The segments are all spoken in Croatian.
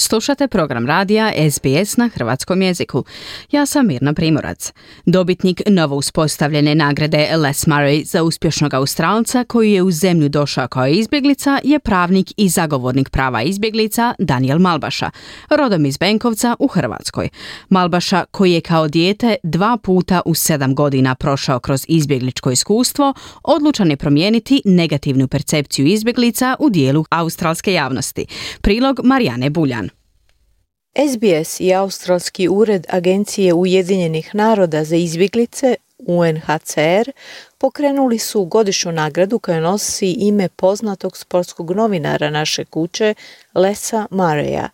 Slušate program radija SBS na hrvatskom jeziku. Ja sam Mirna Primorac. Dobitnik novo uspostavljene nagrade Les Murray za uspješnog Australca koji je u zemlju došao kao izbjeglica je pravnik i zagovornik prava izbjeglica Daniel Malbaša, rodom iz Benkovca u Hrvatskoj. Malbaša koji je kao dijete dva puta u sedam godina prošao kroz izbjegličko iskustvo, odlučan je promijeniti negativnu percepciju izbjeglica u dijelu australske javnosti. Prilog Marijane Buljan. SBS i Australski ured Agencije Ujedinjenih naroda za izbjeglice UNHCR pokrenuli su godišnju nagradu koja nosi ime poznatog sportskog novinara naše kuće, Lesa Mareja.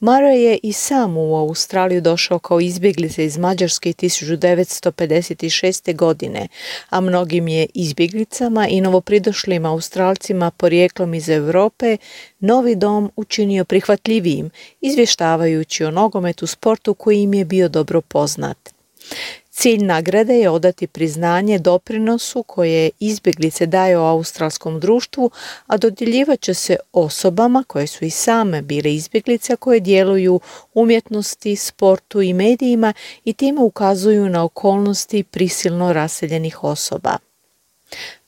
Murray je i sam u Australiju došao kao izbjeglica iz Mađarske 1956. godine, a mnogim je izbjeglicama i novopridošlim Australcima porijeklom iz Europe novi dom učinio prihvatljivijim, izvještavajući o nogometu sportu koji im je bio dobro poznat. Cilj nagrade je odati priznanje doprinosu koje izbjeglice daju australskom društvu, a dodjeljivat će se osobama koje su i same bile izbjeglice koje djeluju umjetnosti, sportu i medijima i time ukazuju na okolnosti prisilno raseljenih osoba.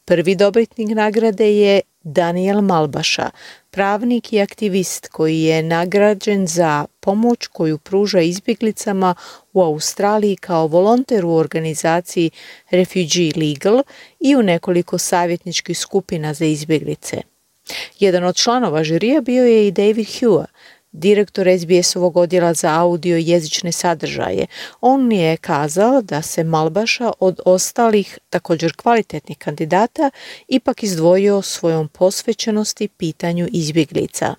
Prvi dobitnik nagrade je Daniel Malbaša, pravnik i aktivist koji je nagrađen za pomoć koju pruža izbjeglicama u Australiji kao volonter u organizaciji Refugee Legal i u nekoliko savjetničkih skupina za izbjeglice. Jedan od članova žirija bio je i David Hua, direktor SBS-ovog odjela za audio i jezične sadržaje. On je kazao da se Malbaša od ostalih također kvalitetnih kandidata ipak izdvojio svojom posvećenosti pitanju izbjeglica.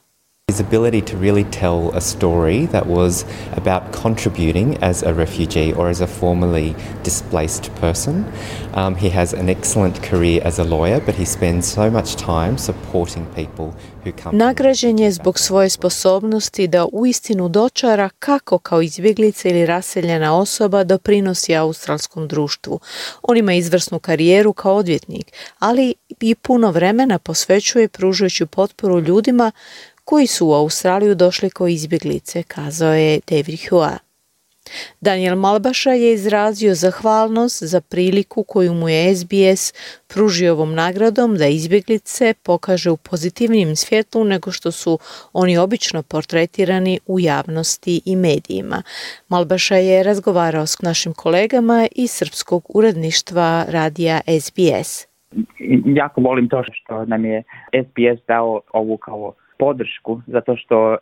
His ability to really tell a story that was about contributing as a refugee or as a formerly displaced person. Um, he has an excellent career as a lawyer, but he spends so much time supporting people who come. Nagrađen je zbog svoje sposobnosti da uistinu dočara kako kao izbjeglica ili raseljena osoba doprinosi australskom društvu. On ima izvrsnu karijeru kao odvjetnik, ali i puno vremena posvećuje pružajući potporu ljudima koji su u Australiju došli kao izbjeglice, kazao je David Hua. Daniel Malbaša je izrazio zahvalnost za priliku koju mu je SBS pružio ovom nagradom da izbjeglice pokaže u pozitivnijem svjetlu nego što su oni obično portretirani u javnosti i medijima. Malbaša je razgovarao s našim kolegama iz srpskog uredništva radija SBS. Jako volim to što nam je SBS dao ovu kao podršku zato što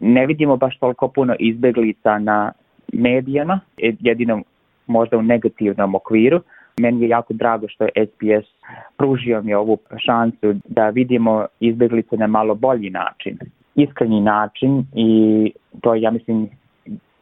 ne vidimo baš toliko puno izbjeglica na medijama, jedino možda u negativnom okviru. Meni je jako drago što je SPS pružio mi ovu šansu da vidimo izbjeglice na malo bolji način, iskreni način i to ja mislim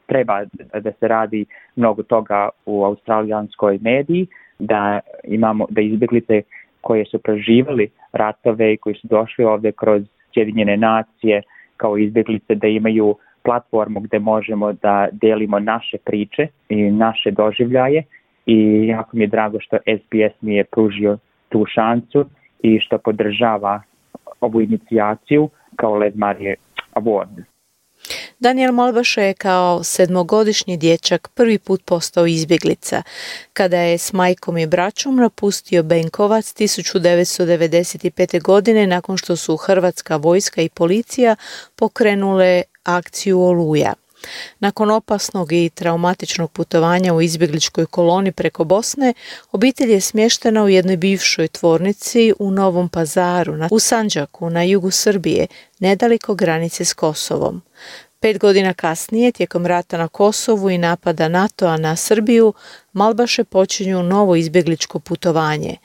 treba da se radi mnogo toga u australijanskoj mediji, da imamo da izbjeglice koje su preživali ratove i koji su došli ovdje kroz Sjedinjene nacije kao izbjeglice da imaju platformu gdje možemo da delimo naše priče i naše doživljaje i jako mi je drago što SBS mi je pružio tu šansu i što podržava ovu inicijaciju kao Led Marije Award. Daniel Malbaša je kao sedmogodišnji dječak prvi put postao izbjeglica. Kada je s majkom i braćom napustio Benkovac 1995. godine nakon što su Hrvatska vojska i policija pokrenule akciju Oluja. Nakon opasnog i traumatičnog putovanja u izbjegličkoj koloni preko Bosne, obitelj je smještena u jednoj bivšoj tvornici u Novom pazaru, u Sanđaku, na jugu Srbije, nedaleko granice s Kosovom. Pet godina kasnije, tijekom rata na Kosovu i napada NATO-a na Srbiju, Malbaše počinju novo izbjegličko putovanje.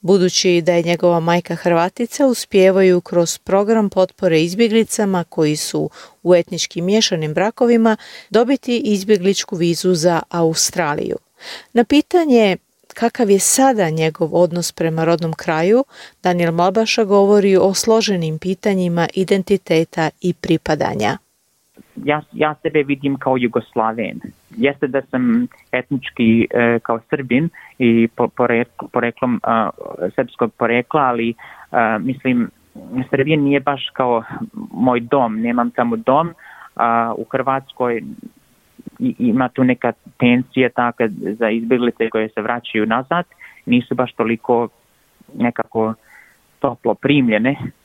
Budući da je njegova majka Hrvatica, uspijevaju kroz program potpore izbjeglicama koji su u etnički miješanim brakovima dobiti izbjegličku vizu za Australiju. Na pitanje kakav je sada njegov odnos prema rodnom kraju, Daniel Malbaša govori o složenim pitanjima identiteta i pripadanja ja, ja sebe vidim kao Jugoslaven. Jeste da sam etnički e, kao Srbin i po, poreklom a, srpskog porekla, ali a, mislim Srbija nije baš kao moj dom, nemam tamo dom, a u Hrvatskoj ima tu neka tensija taka za izbjeglice koje se vraćaju nazad, nisu baš toliko nekako toplo primljene, e,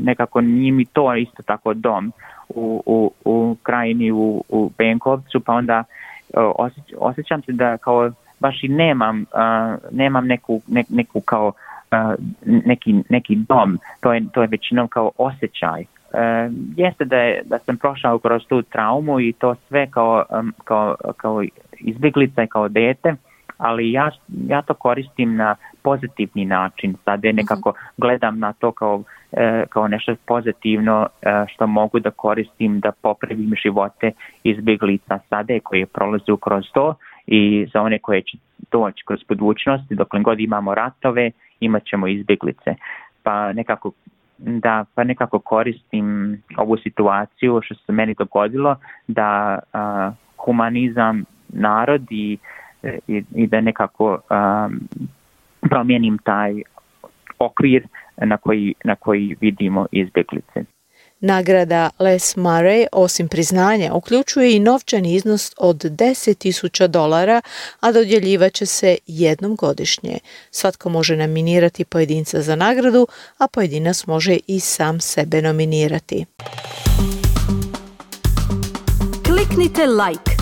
nekako nije mi to isto tako dom u, u, u krajini u, u Benkovcu, pa onda osjeć, osjećam se da kao baš i nemam, uh, nemam neku, ne, neku kao neki, neki dom, to je, to je većinom kao osjećaj. Uh, jeste da, je, da sam prošao kroz tu traumu i to sve kao, kao, kao izbjeglica i kao dete, ali ja, ja to koristim na pozitivni način, sad je nekako gledam na to kao, e, kao nešto pozitivno e, što mogu da koristim da popravim živote izbjeglica sade koje prolaze kroz to. I za one koje će doći kroz budućnost, dok god imamo ratove, imat ćemo izbjeglice. Pa nekako da pa nekako koristim ovu situaciju što se meni dogodilo da a, humanizam narod i i, i da nekako um, promijenim taj okvir na koji, na koji vidimo izbjeglice. Nagrada Les Murray osim priznanja uključuje i novčani iznos od 10.000 dolara, a dodjeljivat će se jednom godišnje. Svatko može nominirati pojedinca za nagradu, a pojedinac može i sam sebe nominirati. Kliknite like,